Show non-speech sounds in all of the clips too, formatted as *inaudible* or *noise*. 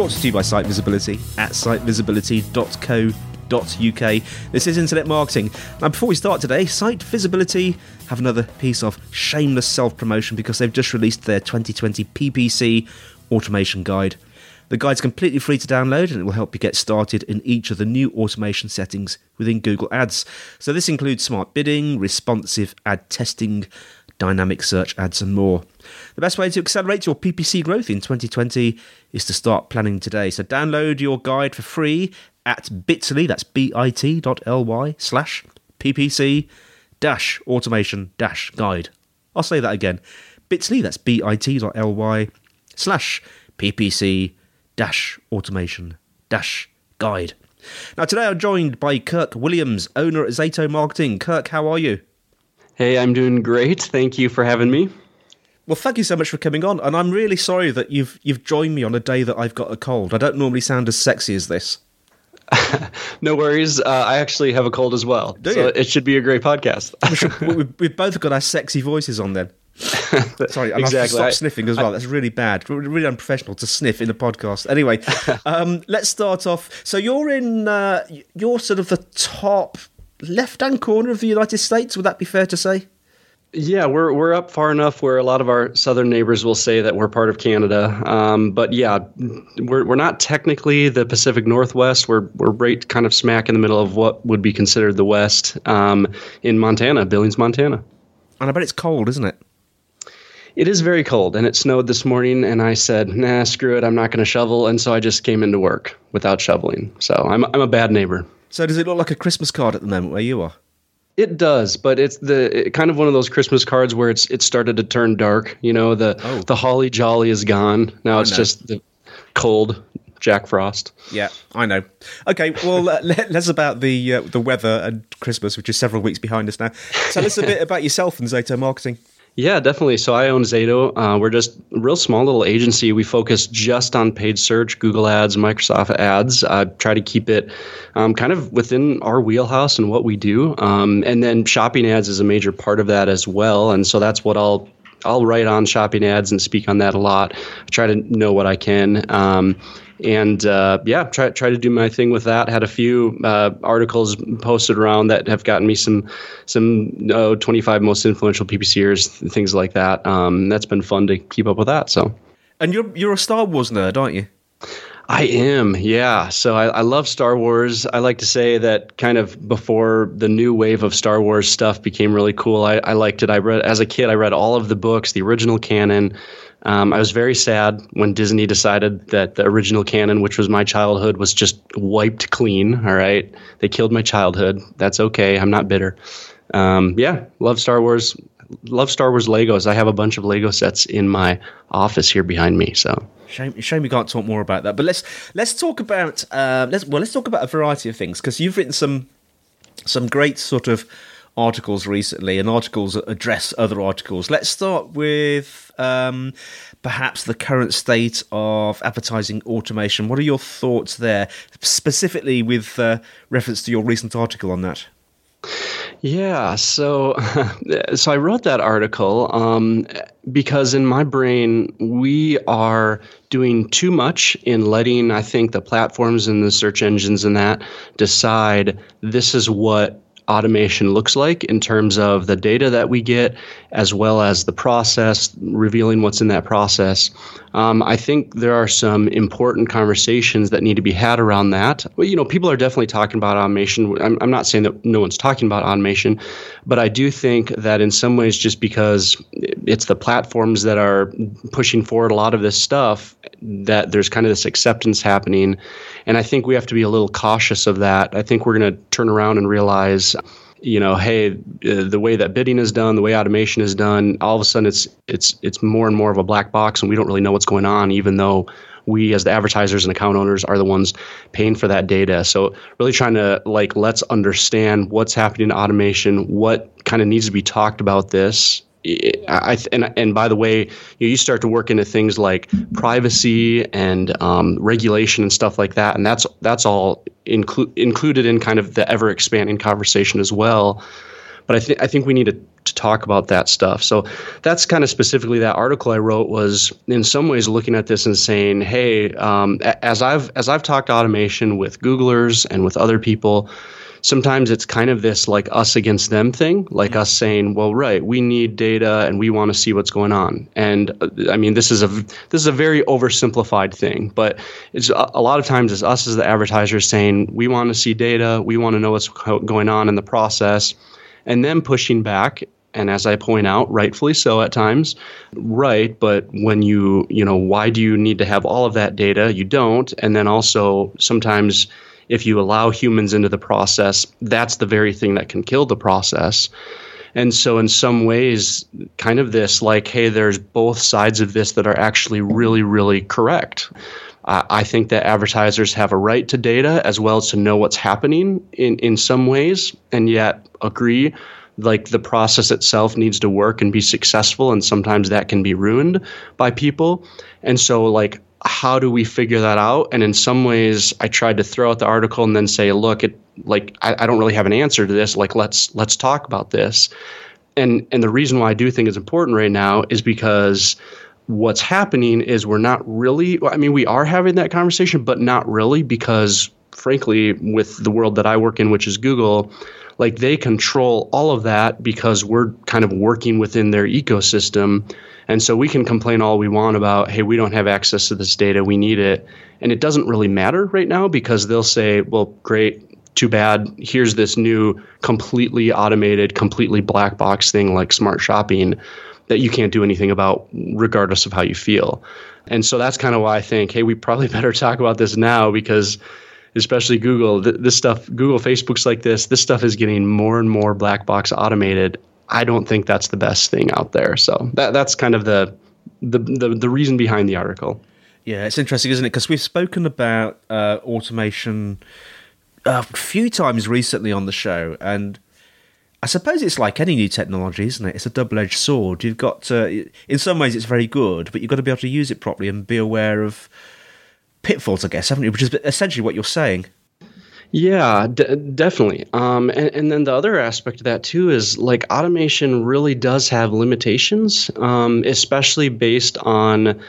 Brought to you by Site Visibility at sitevisibility.co.uk. This is Internet Marketing. Now, before we start today, Site Visibility have another piece of shameless self promotion because they've just released their 2020 PPC automation guide. The guide's completely free to download and it will help you get started in each of the new automation settings within Google Ads. So, this includes smart bidding, responsive ad testing, dynamic search ads, and more. The best way to accelerate your PPC growth in 2020 is to start planning today. So, download your guide for free at bit.ly, that's bit.ly slash PPC dash automation dash guide. I'll say that again bit.ly, that's bit.ly slash PPC dash automation dash guide. Now, today I'm joined by Kirk Williams, owner at Zato Marketing. Kirk, how are you? Hey, I'm doing great. Thank you for having me. Well, thank you so much for coming on, and I'm really sorry that you've you've joined me on a day that I've got a cold. I don't normally sound as sexy as this. *laughs* no worries. Uh, I actually have a cold as well, Do so you? it should be a great podcast. We *laughs* We've both got our sexy voices on then. *laughs* Sorry, I've Exactly. stopped I- sniffing as well. That's really bad. Really really unprofessional to sniff in a podcast. Anyway, um, let's start off. So you're in, uh, you're sort of the top left-hand corner of the United States. Would that be fair to say? yeah, we're we're up far enough where a lot of our southern neighbors will say that we're part of Canada. Um, but yeah, we're we're not technically the Pacific Northwest. We're we're right kind of smack in the middle of what would be considered the West um, in Montana, Billings, Montana. And I bet it's cold, isn't it? It is very cold, and it snowed this morning. And I said, "Nah, screw it. I'm not going to shovel." And so I just came into work without shoveling. So I'm I'm a bad neighbor. So does it look like a Christmas card at the moment where you are? It does, but it's the it, kind of one of those Christmas cards where it's it started to turn dark. You know, the Oh. the holly jolly is gone. Now it's know. just the cold Jack Frost. Yeah, I know. Okay, well, *laughs* uh, le- less about the uh, the weather and Christmas, which is several weeks behind us now. Tell us a bit about yourself and Zato Marketing. Yeah, definitely. So I own Zato. Uh, we're just a real small little agency. We focus just on paid search, Google Ads, Microsoft Ads. I try to keep it um, kind of within our wheelhouse and what we do. Um, and then shopping ads is a major part of that as well. And so that's what I'll I'll write on shopping ads and speak on that a lot. I try to know what I can. Um, and uh, yeah, try try to do my thing with that. Had a few uh, articles posted around that have gotten me some some oh, 25 most influential PPCers, things like that. Um, that's been fun to keep up with that. So And you're you're a Star Wars nerd, aren't you? I am, yeah. So I, I love Star Wars. I like to say that kind of before the new wave of Star Wars stuff became really cool, I, I liked it. I read as a kid. I read all of the books, the original canon. Um, I was very sad when Disney decided that the original canon, which was my childhood, was just wiped clean. All right, they killed my childhood. That's okay. I'm not bitter. Um, yeah, love Star Wars. Love Star Wars Legos. I have a bunch of Lego sets in my office here behind me. So Shame, shame we can't talk more about that. But let's let's talk about uh, let's well let's talk about a variety of things because you've written some some great sort of articles recently and articles address other articles. Let's start with um, perhaps the current state of advertising automation. What are your thoughts there, specifically with uh, reference to your recent article on that? Yeah, so *laughs* so I wrote that article um, because in my brain we are doing too much in letting I think the platforms and the search engines and that decide this is what automation looks like in terms of the data that we get, as well as the process, revealing what's in that process. Um, I think there are some important conversations that need to be had around that. Well, you know, people are definitely talking about automation. I'm, I'm not saying that no one's talking about automation, but I do think that in some ways, just because it's the platforms that are pushing forward a lot of this stuff, that there's kind of this acceptance happening. And I think we have to be a little cautious of that. I think we're going to turn around and realize you know, hey, uh, the way that bidding is done, the way automation is done, all of a sudden it's it's it's more and more of a black box, and we don't really know what's going on, even though we as the advertisers and account owners are the ones paying for that data. So really trying to like let's understand what's happening in automation, what kind of needs to be talked about this I, and and by the way, you, you start to work into things like privacy and um, regulation and stuff like that, and that's that's all inclu- included in kind of the ever expanding conversation as well. But I think I think we need to, to talk about that stuff. So that's kind of specifically that article I wrote was in some ways looking at this and saying, hey, um, as I've as I've talked automation with Googlers and with other people sometimes it's kind of this like us against them thing, like us saying, "Well, right, we need data and we want to see what's going on." And uh, I mean, this is a this is a very oversimplified thing, but it's a, a lot of times it's us as the advertisers saying, "We want to see data, we want to know what's going on in the process," and then pushing back and as I point out, rightfully so at times, right. But when you, you know, why do you need to have all of that data? You don't. And then also sometimes if you allow humans into the process, that's the very thing that can kill the process. And so, in some ways, kind of this like, hey, there's both sides of this that are actually really, really correct. Uh, I think that advertisers have a right to data as well as to know what's happening in, in some ways, and yet agree like the process itself needs to work and be successful, and sometimes that can be ruined by people. And so, like, how do we figure that out? And in some ways, I tried to throw out the article and then say, look, it like I, I don't really have an answer to this. Like let's let's talk about this. And and the reason why I do think it's important right now is because what's happening is we're not really I mean, we are having that conversation, but not really because frankly, with the world that I work in, which is Google, like they control all of that because we're kind of working within their ecosystem and so we can complain all we want about, hey, we don't have access to this data, we need it. And it doesn't really matter right now because they'll say, well, great, too bad. Here's this new completely automated, completely black box thing like smart shopping that you can't do anything about regardless of how you feel. And so that's kind of why I think, hey, we probably *laughs* better talk about this now because especially Google, th- this stuff, Google, Facebook's like this, this stuff is getting more and more black box automated. I don't think that's the best thing out there. So that that's kind of the the the, the reason behind the article. Yeah, it's interesting, isn't it? Because we've spoken about uh, automation a few times recently on the show, and I suppose it's like any new technology, isn't it? It's a double-edged sword. You've got to, in some ways, it's very good, but you've got to be able to use it properly and be aware of pitfalls, I guess, haven't you? Which is essentially what you're saying. Yeah, d- definitely. Um, and, and, then the other aspect of that too is like automation really does have limitations, um, especially based on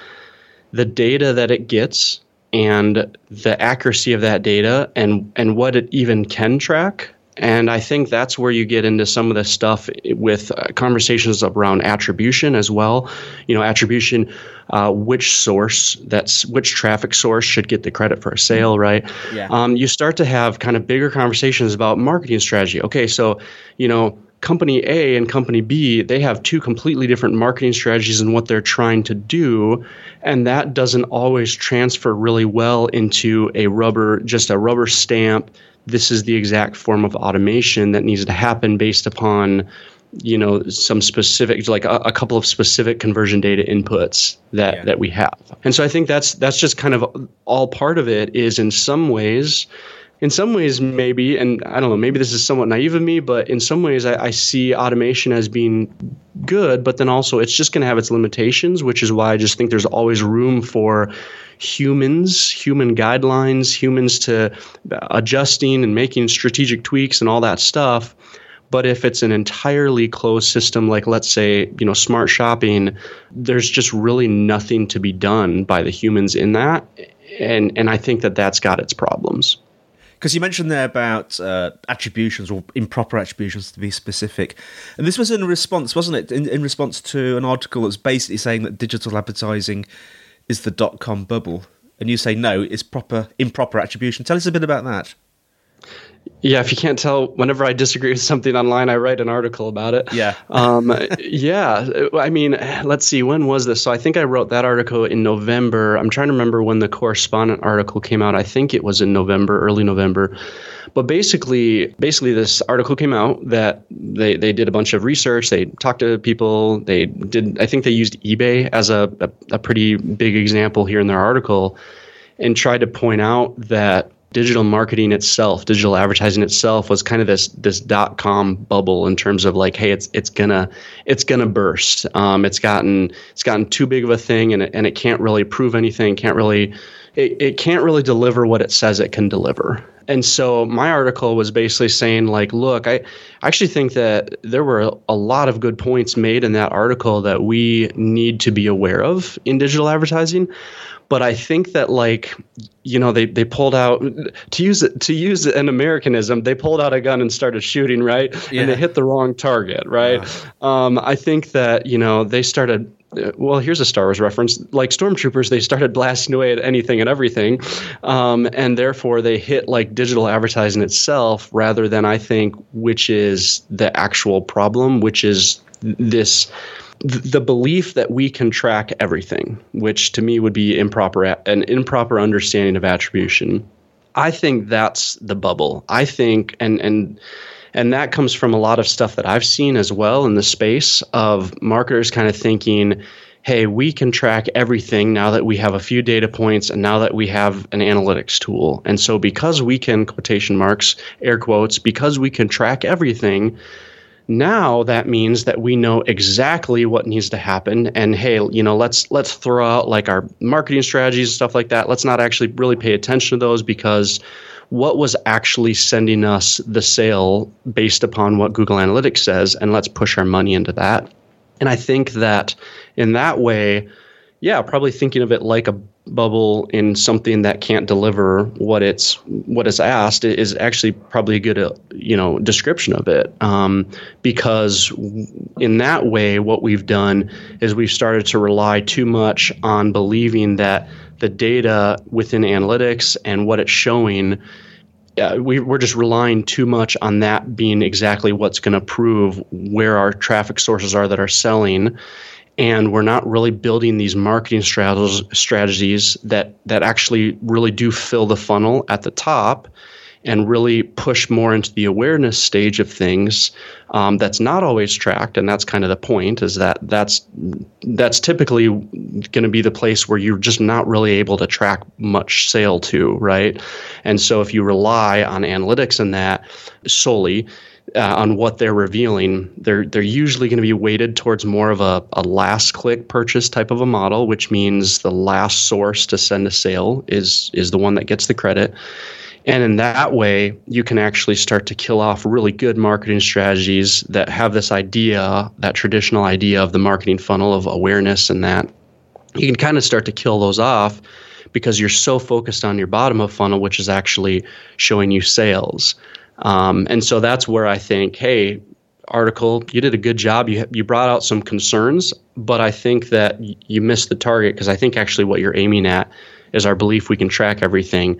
the data that it gets and the accuracy of that data and and what it even can track. And I think that's where you get into some of the stuff with uh, conversations around attribution as well. You know, attribution, uh, which source that's which traffic source should get the credit for a sale, right? Yeah. Um, you start to have kind of bigger conversations about marketing strategy. Okay, so you know, company A and company B, they have two completely different marketing strategies and what they're trying to do. And that doesn't always transfer really well into a rubber, just a rubber stamp this is the exact form of automation that needs to happen based upon you know some specific like a, a couple of specific conversion data inputs that yeah. that we have and so i think that's that's just kind of all part of it is in some ways in some ways maybe and i don't know maybe this is somewhat naive of me but in some ways i, I see automation as being good but then also it's just going to have its limitations which is why i just think there's always room for humans, human guidelines, humans to uh, adjusting and making strategic tweaks and all that stuff. But if it's an entirely closed system, like let's say, you know, smart shopping, there's just really nothing to be done by the humans in that. And, and I think that that's got its problems. Because you mentioned there about uh, attributions or improper attributions to be specific. And this was in response, wasn't it? In, in response to an article that's basically saying that digital advertising is the dot com bubble. And you say no, it's proper improper attribution. Tell us a bit about that. Yeah, if you can't tell, whenever I disagree with something online, I write an article about it. Yeah. um, yeah. I mean, let's see, when was this? So I think I wrote that article in November. I'm trying to remember when the correspondent article came out. I think it was in November, early November. But basically, basically, this article came out that they, they did a bunch of research. They talked to people. They did. I think they used eBay as a, a, a pretty big example here in their article, and tried to point out that digital marketing itself, digital advertising itself was kind of this this dot com bubble in terms of like, hey, it's it's gonna it's gonna burst. Um, it's gotten it's gotten too big of a thing, and it, and it can't really prove anything. Can't really it, it can't really deliver what it says it can deliver. And so my article was basically saying like, look, I actually think that there were a lot of good points made in that article that we need to be aware of in digital advertising but I think that like you know they, they pulled out to use it to use an Americanism they pulled out a gun and started shooting right yeah. and they hit the wrong target right yeah. um, I think that you know they started well here's a Star Wars reference like stormtroopers they started blasting away at anything and everything um, and therefore they hit like digital advertising itself rather than I think which is the actual problem which is this the belief that we can track everything, which to me would be improper an improper understanding of attribution. I think that's the bubble. I think and and and that comes from a lot of stuff that I've seen as well in the space of marketers kind of thinking, hey, we can track everything now that we have a few data points and now that we have an analytics tool. And so because we can quotation marks, air quotes, because we can track everything, now that means that we know exactly what needs to happen and hey you know let's let's throw out like our marketing strategies and stuff like that let's not actually really pay attention to those because what was actually sending us the sale based upon what google analytics says and let's push our money into that. And i think that in that way yeah probably thinking of it like a bubble in something that can't deliver what it's what it's asked is actually probably a good uh, you know description of it. Um, because in that way what we've done is we've started to rely too much on believing that the data within analytics and what it's showing uh, we, we're just relying too much on that being exactly what's going to prove where our traffic sources are that are selling. And we're not really building these marketing strategies that that actually really do fill the funnel at the top and really push more into the awareness stage of things um, that's not always tracked and that's kind of the point is that that's that's typically going to be the place where you're just not really able to track much sale to right and so if you rely on analytics and that solely uh, on what they're revealing, they're they're usually going to be weighted towards more of a, a last click purchase type of a model, which means the last source to send a sale is is the one that gets the credit. And in that way, you can actually start to kill off really good marketing strategies that have this idea, that traditional idea of the marketing funnel of awareness and that. You can kind of start to kill those off because you're so focused on your bottom of funnel, which is actually showing you sales. Um, and so that's where I think, hey, article, you did a good job. You you brought out some concerns, but I think that you missed the target because I think actually what you're aiming at is our belief we can track everything.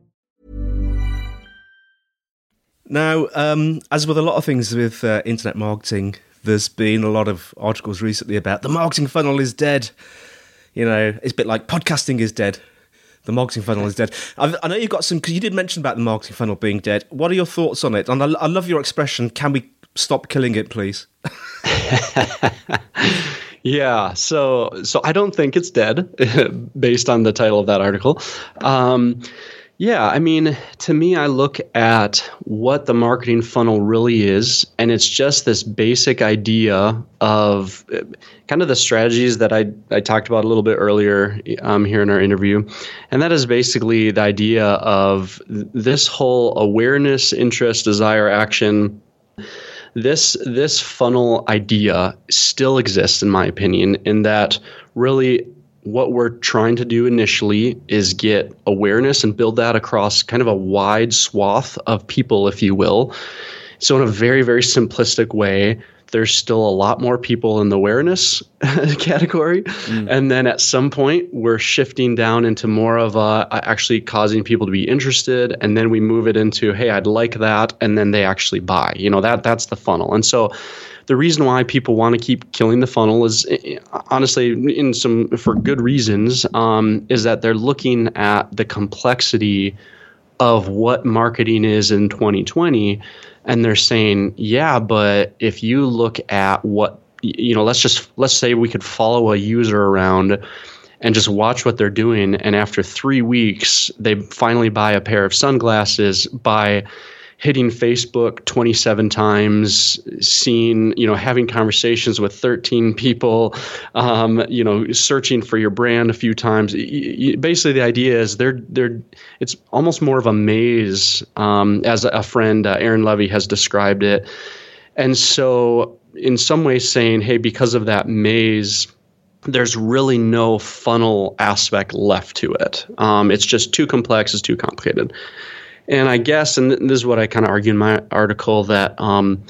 Now, um, as with a lot of things with uh, internet marketing, there's been a lot of articles recently about the marketing funnel is dead. You know, it's a bit like podcasting is dead. The marketing funnel is dead. I, I know you've got some, because you did mention about the marketing funnel being dead. What are your thoughts on it? And I, I love your expression, can we stop killing it, please? *laughs* yeah, so so I don't think it's dead, *laughs* based on the title of that article. Um, yeah, I mean, to me, I look at what the marketing funnel really is, and it's just this basic idea of uh, kind of the strategies that I, I talked about a little bit earlier um, here in our interview. And that is basically the idea of this whole awareness, interest, desire, action this this funnel idea still exists in my opinion in that really what we're trying to do initially is get awareness and build that across kind of a wide swath of people, if you will. So, in a very, very simplistic way, there's still a lot more people in the awareness *laughs* category. Mm. And then at some point, we're shifting down into more of a, actually causing people to be interested. And then we move it into, hey, I'd like that. And then they actually buy. You know, that that's the funnel. And so, the reason why people want to keep killing the funnel is honestly in some for good reasons um, is that they're looking at the complexity of what marketing is in 2020 and they're saying yeah but if you look at what you know let's just let's say we could follow a user around and just watch what they're doing and after 3 weeks they finally buy a pair of sunglasses by hitting Facebook 27 times, seeing, you know, having conversations with 13 people, um, you know, searching for your brand a few times. Basically, the idea is they're they're it's almost more of a maze, um, as a friend uh, Aaron Levy, has described it, and so in some ways saying, hey, because of that maze there's really no funnel aspect left to it. Um, it's just too complex, it's too complicated. And I guess, and this is what I kind of argue in my article, that um,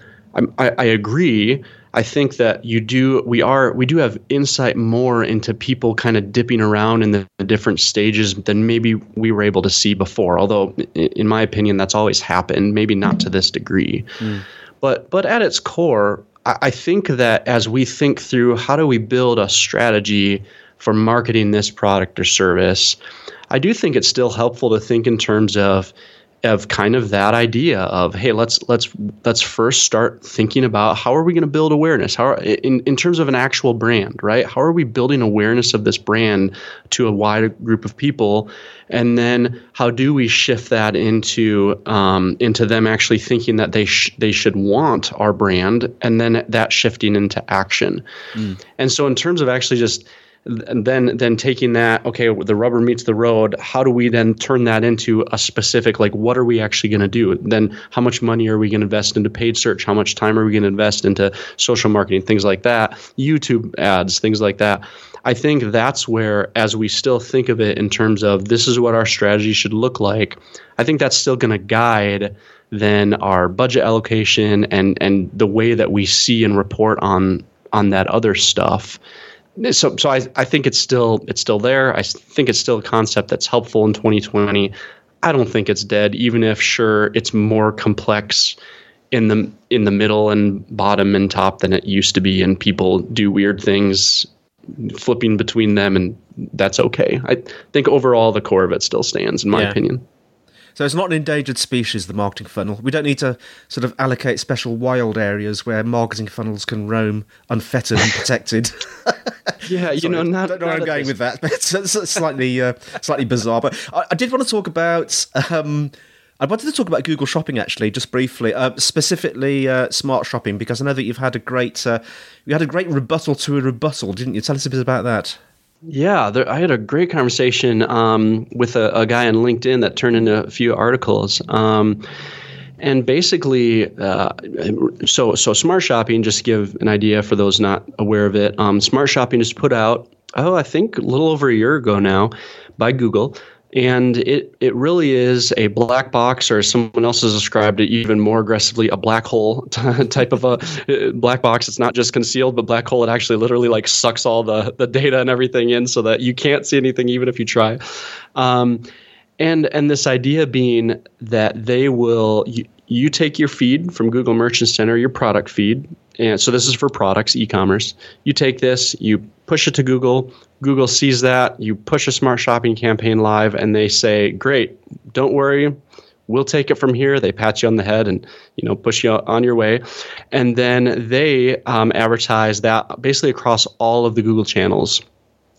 I, I agree. I think that you do we are we do have insight more into people kind of dipping around in the, the, different stages than maybe we were able to see before. Although, in my opinion, that's always happened. Maybe not to this degree, mm. but but at its core, I, I think that as we think through how do we build a strategy for marketing this product or service, I do think it's still helpful to think in terms of of kind of that idea of hey let's let's let's first start thinking about how are we going to build awareness? How are, in in terms of an actual brand right? How are we building awareness of this brand to a wider group of people? And then how do we shift that into um, into them actually thinking that they sh- they should want our brand and then that shifting into action? Mm. and so in terms of actually just then then taking that okay the rubber meets the road how do we then turn that into a specific like what are we actually going to do? Then how much money are we going to invest into paid search? How much time are we going to invest into social marketing? Things like that. Youtube ads things like that. I think that's where as we still think of it in terms of this is what our strategy should look like i think that's still going to guide then our budget allocation and and the way that we see and report on on that other stuff so so I, I think it's still it's still there. I think it's still a concept that's helpful in 2020. I don't think it's dead, even if sure it's more complex in the in the middle and bottom and top than it used to be, and people do weird things flipping between them, and that's okay. I think overall the core of it still stands, in my yeah. opinion. So it's not an endangered species, the marketing funnel. We don't need to sort of allocate special wild areas where marketing funnels can roam unfettered and protected. *laughs* yeah, you know, not. I don't know where I'm going this- with that. *laughs* But it's, it's slightly, uh, slightly bizarre. But I, I did want to talk about. Um, I wanted to talk about Google Shopping actually, just briefly, uh, specifically uh, smart shopping, because I know that you've had a great, uh, you had a great rebuttal to a rebuttal, didn't you? Tell us a bit about that. Yeah, there, I had a great conversation um, with a, a guy on LinkedIn that turned into a few articles. Um, and basically, uh, so so smart shopping. Just to give an idea for those not aware of it, um, smart shopping is put out. Oh, I think a little over a year ago now, by Google, and it it really is a black box, or as someone else has described it even more aggressively, a black hole *laughs* type of a uh, black box. It's not just concealed, but black hole. It actually literally like sucks all the the data and everything in, so that you can't see anything even if you try. Um, and and this idea being that they will you, you take your feed from Google Merchant Center, your product feed, and so this is for products, e-commerce. You take this, you push it to Google. Google sees that, you push a smart shopping campaign live, and they say, "Great, don't worry, we'll take it from here." They pat you on the head and you know push you on your way, and then they um, advertise that basically across all of the Google channels.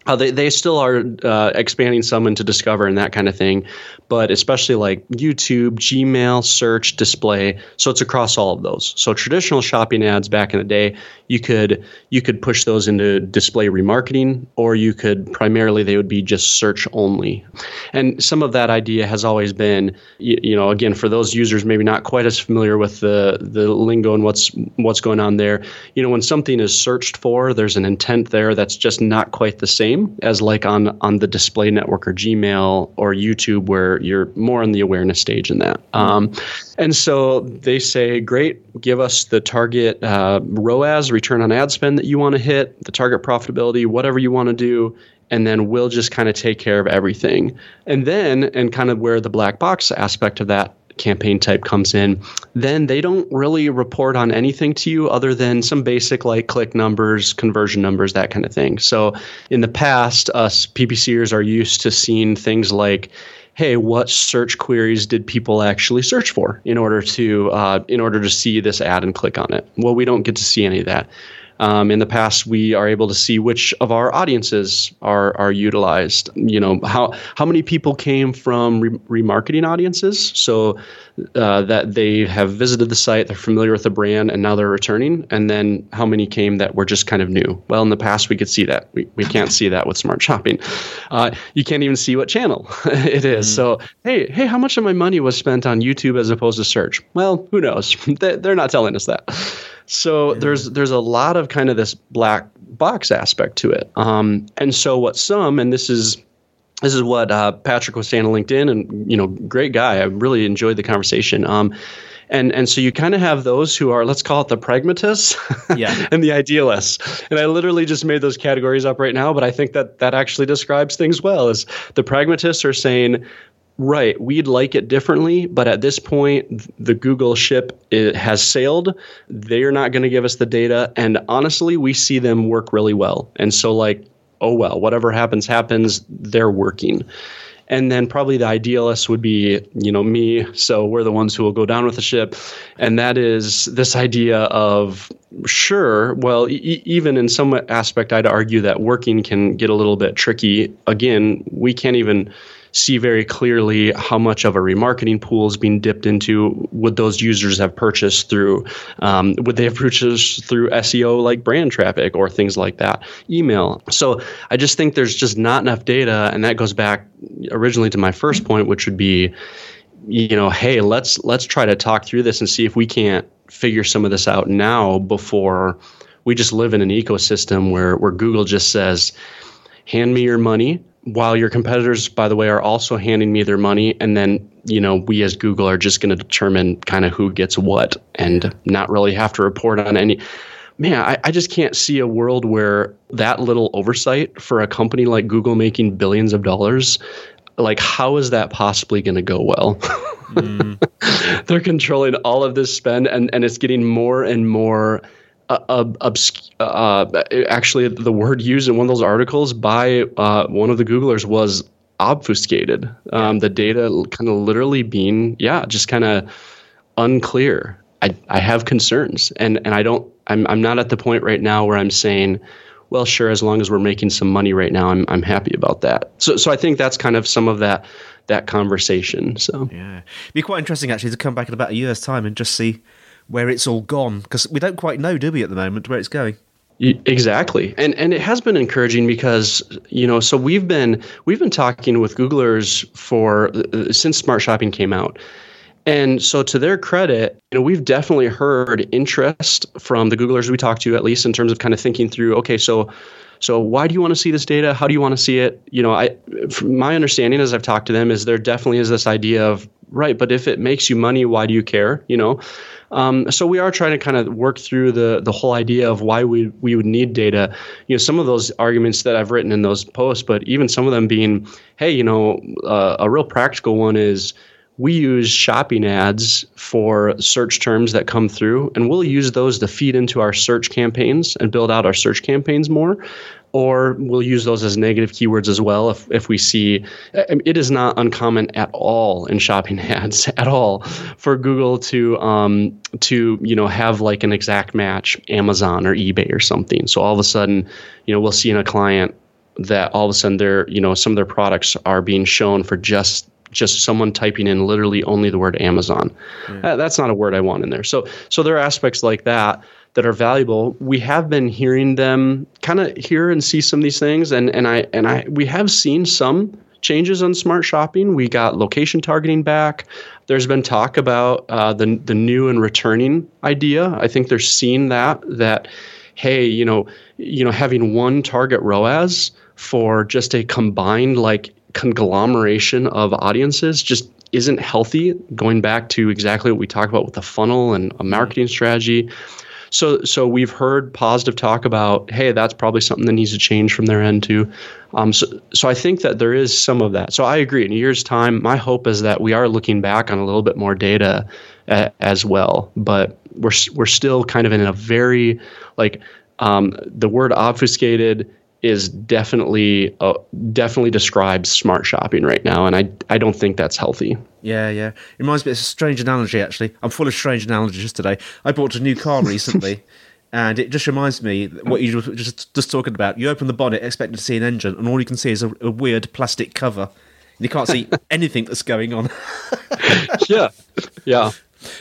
Uh, they, they still are uh, expanding some into Discover and that kind of thing, but especially like YouTube, Gmail, search, display. So it's across all of those. So traditional shopping ads back in the day, you could you could push those into display remarketing, or you could primarily they would be just search only. And some of that idea has always been, you, you know, again for those users maybe not quite as familiar with the the lingo and what's what's going on there. You know, when something is searched for, there's an intent there that's just not quite the same as like on on the display network or Gmail or YouTube, where you're more in the awareness stage in that. Um, and so they say, great, give us the target uh, ROAS, return on ad spend that you want to hit, the target profitability, whatever you want to do. And then we'll just kind of take care of everything. And then, and kind of where the black box aspect of that campaign type comes in, then they don't really report on anything to you other than some basic like click numbers, conversion numbers, that kind of thing. So in the past, us PPCers are used to seeing things like, hey, what search queries did people actually search for in order to uh, in order to see this ad and click on it? Well, we don't get to see any of that. Um, in the past, we are able to see which of our audiences are are utilized. You know how how many people came from re- remarketing audiences, so uh, that they have visited the site, they're familiar with the brand, and now they're returning. And then how many came that were just kind of new? Well, in the past, we could see that. We we can't see that with smart shopping. Uh, you can't even see what channel *laughs* it is. So hey hey, how much of my money was spent on YouTube as opposed to search? Well, who knows? *laughs* They're not telling us that. So there's there's a lot of kind of this black box aspect to it. Um, and so what some, and this is this is what uh, Patrick was saying on LinkedIn, and you know, great guy. I really enjoyed the conversation. Um, and and so you kind of have those who are let's call it the pragmatists, *laughs* Yeah. and the idealists. And I literally just made those categories up right now, but I think that that actually describes things well. Is the pragmatists are saying. Right, we'd like it differently, but at this point, the Google ship has sailed. They're not going to give us the data, and honestly, we see them work really well. And so, like, oh well, whatever happens, happens. They're working. And then probably the idealists would be, you know, me. So we're the ones who will go down with the ship. And that is this idea of, sure, well, e- even in some aspect, I'd argue that working can get a little bit tricky. Again, we can't even see very clearly how much of a remarketing pool is being dipped into. Would those users have purchased through? Um, would they have purchased through SEO like brand traffic or things like that? Email. So I just think there's just not enough data, and that goes back originally to my first point, which would be, you know, hey, let's let's try to talk through this and see if we can't figure some of this out now before we just live in an ecosystem where where Google just says, hand me your money while your competitors by the way are also handing me their money and then you know we as google are just going to determine kind of who gets what and not really have to report on any man I, I just can't see a world where that little oversight for a company like google making billions of dollars like how is that possibly going to go well? Mm. *laughs* They're controlling all of this spend and, and it's getting more and more uh, obsc- uh, actually the word used in one of those articles by uh, one of the googlers was obfuscated. Um, the data kind of literally being, yeah, just kind of unclear. I, I have concerns, and and I don't. I'm I'm not at the point right now where I'm saying, well, sure, as long as we're making some money right now, I'm I'm happy about that. So so I think that's kind of some of that that conversation. So yeah, It'd be quite interesting actually to come back in about a year's time and just see where it's all gone because we don't quite know, do we, at the moment where it's going. Exactly, and and it has been encouraging because you know so we've been we've been talking with Googlers for uh, since Smart Shopping came out, and so to their credit, you know we've definitely heard interest from the Googlers we talked to at least in terms of kind of thinking through okay so so why do you want to see this data? How do you want to see it? You know, I my understanding as I've talked to them is there definitely is this idea of right, but if it makes you money, why do you care? You know, um, so we are trying to kind of work through the the whole idea of why we we would need data. You know, some of those arguments that I've written in those posts, but even some of them being, hey, you know, uh, a real practical one is we use shopping ads for search terms that come through, and we'll use those to feed into our search campaigns and build out our search campaigns more or we'll use those as negative keywords as well if, if we see it is not uncommon at all in shopping *laughs* ads at all for google to um, to you know have like an exact match amazon or ebay or something. So all of a sudden you know we'll see in a client that all of a sudden their you know some of their products are being shown for just just someone typing in literally only the word amazon. Yeah. that's not a word i want in there. So so there are aspects like that that are valuable. We have been hearing them kind of hear and see some of these things, and and I and I we have seen some changes on smart shopping. We got location targeting back. There's been talk about uh, the the new and returning idea. I think they're seeing that that hey, you know, you know, having one target ROAS for just a combined like conglomeration of audiences just isn't healthy. Going back to exactly what we talked about with the funnel and a marketing strategy. So so we've heard positive talk about, hey, that's probably something that needs to change from their end too. Um, so so I think that there is some of that. So I agree. In a year's time, my hope is that we are looking back on a little bit more data as well, but we're we're still kind of in a very like um, the word obfuscated is definitely uh, definitely describes smart shopping right now, and I I don't think that's healthy. Yeah, yeah. It reminds me. It's a strange analogy, actually. I'm full of strange analogies today. I bought a new car *laughs* recently. and it just reminds me what you were just just talking about. You open the bonnet, expecting to see an engine, and all you can see is a, a weird plastic cover. You can't see *laughs* anything that's going on. yeah, yeah.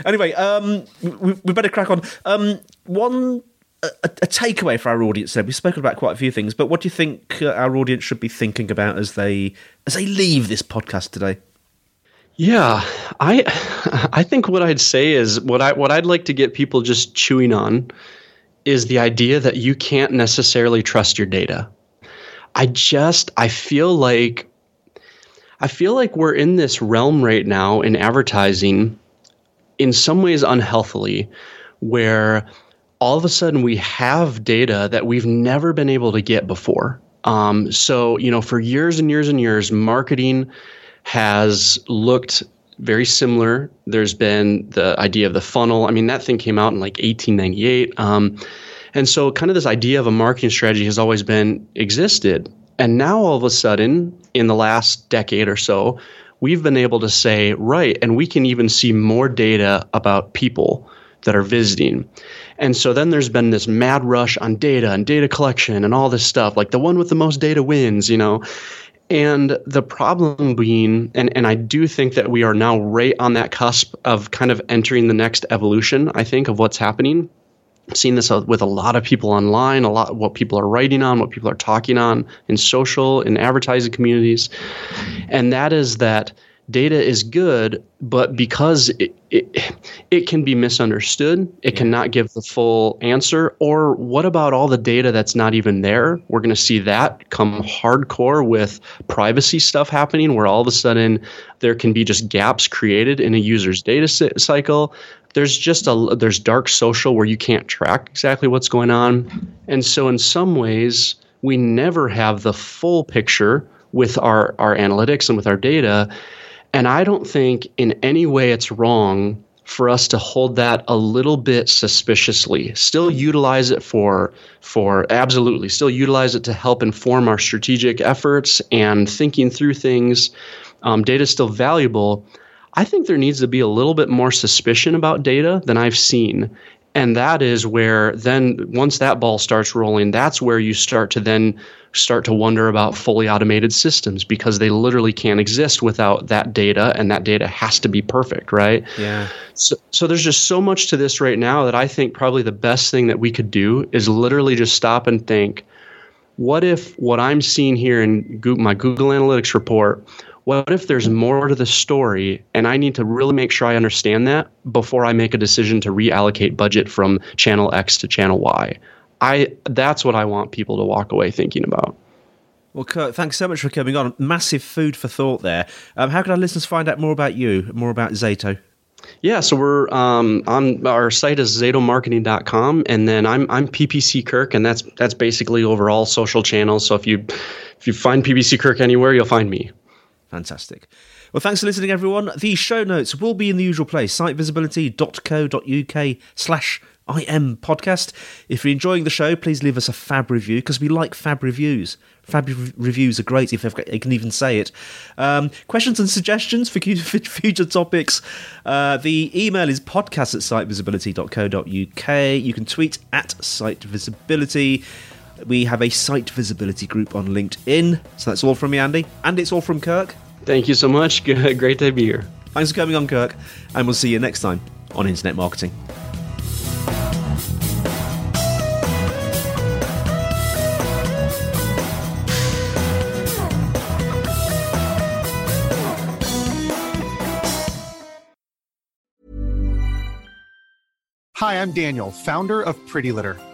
Anyway, um, we, we better crack on. Um, one a, a, takeaway for our audience there. We've spoken about quite a few things but what do you think uh, our audience should be thinking about as they as they leave this podcast today? Yeah i *laughs* i think what i'd say is what i what i'd like to get people just chewing on is the idea that you can't necessarily trust your data. I just i feel like i feel like we're in this realm right now in advertising in some ways unhealthily where all of a sudden we have data that we've never been able to get before. Um, so, you know, for years and years and years, marketing has looked very similar. There's been the idea of the funnel. I mean, that thing came out in like 1898. Um, and so, kind of this idea of a marketing strategy has always been existed. And now, all of a sudden, in the last decade or so, we've been able to say, right, and we can even see more data about people that are visiting. And so then there's been this mad rush on data and data collection and all this stuff, like the one with the most data wins, you know. And the problem being, and, and I do think that we are now right on that cusp of kind of entering the next evolution, I think, of what's happening. I've seen this with a lot of people online, a lot of what people are writing on, what people are talking on in social, in advertising communities. And that is that data is good, but because it, it, it can be misunderstood, it yeah. cannot give the full answer. Or what about all the data that's not even there? We're going to see that come hardcore with privacy stuff happening, where all of a sudden there can be just gaps created in a user's data cycle. There's just a there's dark social where you can't track exactly what's going on, and so in some ways we never have the full picture with our our analytics and with our data and I don't think in any way it's wrong for us to hold that a little bit suspiciously. Still utilize it for for absolutely. Still utilize it to help inform our strategic efforts and thinking through things. Um, data is still valuable. I think there needs to be a little bit more suspicion about data than I've seen. And that is where then once that ball starts rolling, that's where you start to then start to wonder about fully automated systems because they literally can't exist without that data and that data has to be perfect, right? Yeah. So, so there's just so much to this right now that I think probably the best thing that we could do is literally just stop and think, what if what I'm seeing here in Google, my Google Analytics report, what if there's more to the story and I need to really make sure I understand that before I make a decision to reallocate budget from channel X to channel Y? I that's what I want people to walk away thinking about. Well, Kirk, thanks so much for coming on. Massive food for thought there. Um, how can our listeners find out more about you, more about Zato? Yeah, so we're um, on our site is zatomarketing.com, and then I'm I'm PPC Kirk, and that's that's basically over all social channels. So if you if you find PPC Kirk anywhere, you'll find me. Fantastic. Well, thanks for listening, everyone. The show notes will be in the usual place, sitevisibility.co.uk slash IM podcast. If you're enjoying the show, please leave us a fab review because we like fab reviews. Fab re- reviews are great if I can even say it. Um, questions and suggestions for *laughs* future topics. Uh, the email is podcast at sitevisibility.co.uk. You can tweet at sitevisibility. We have a site visibility group on LinkedIn. So that's all from me, Andy. And it's all from Kirk. Thank you so much. *laughs* Great to be here. Thanks for coming on, Kirk. And we'll see you next time on Internet Marketing. Hi, I'm Daniel, founder of Pretty Litter.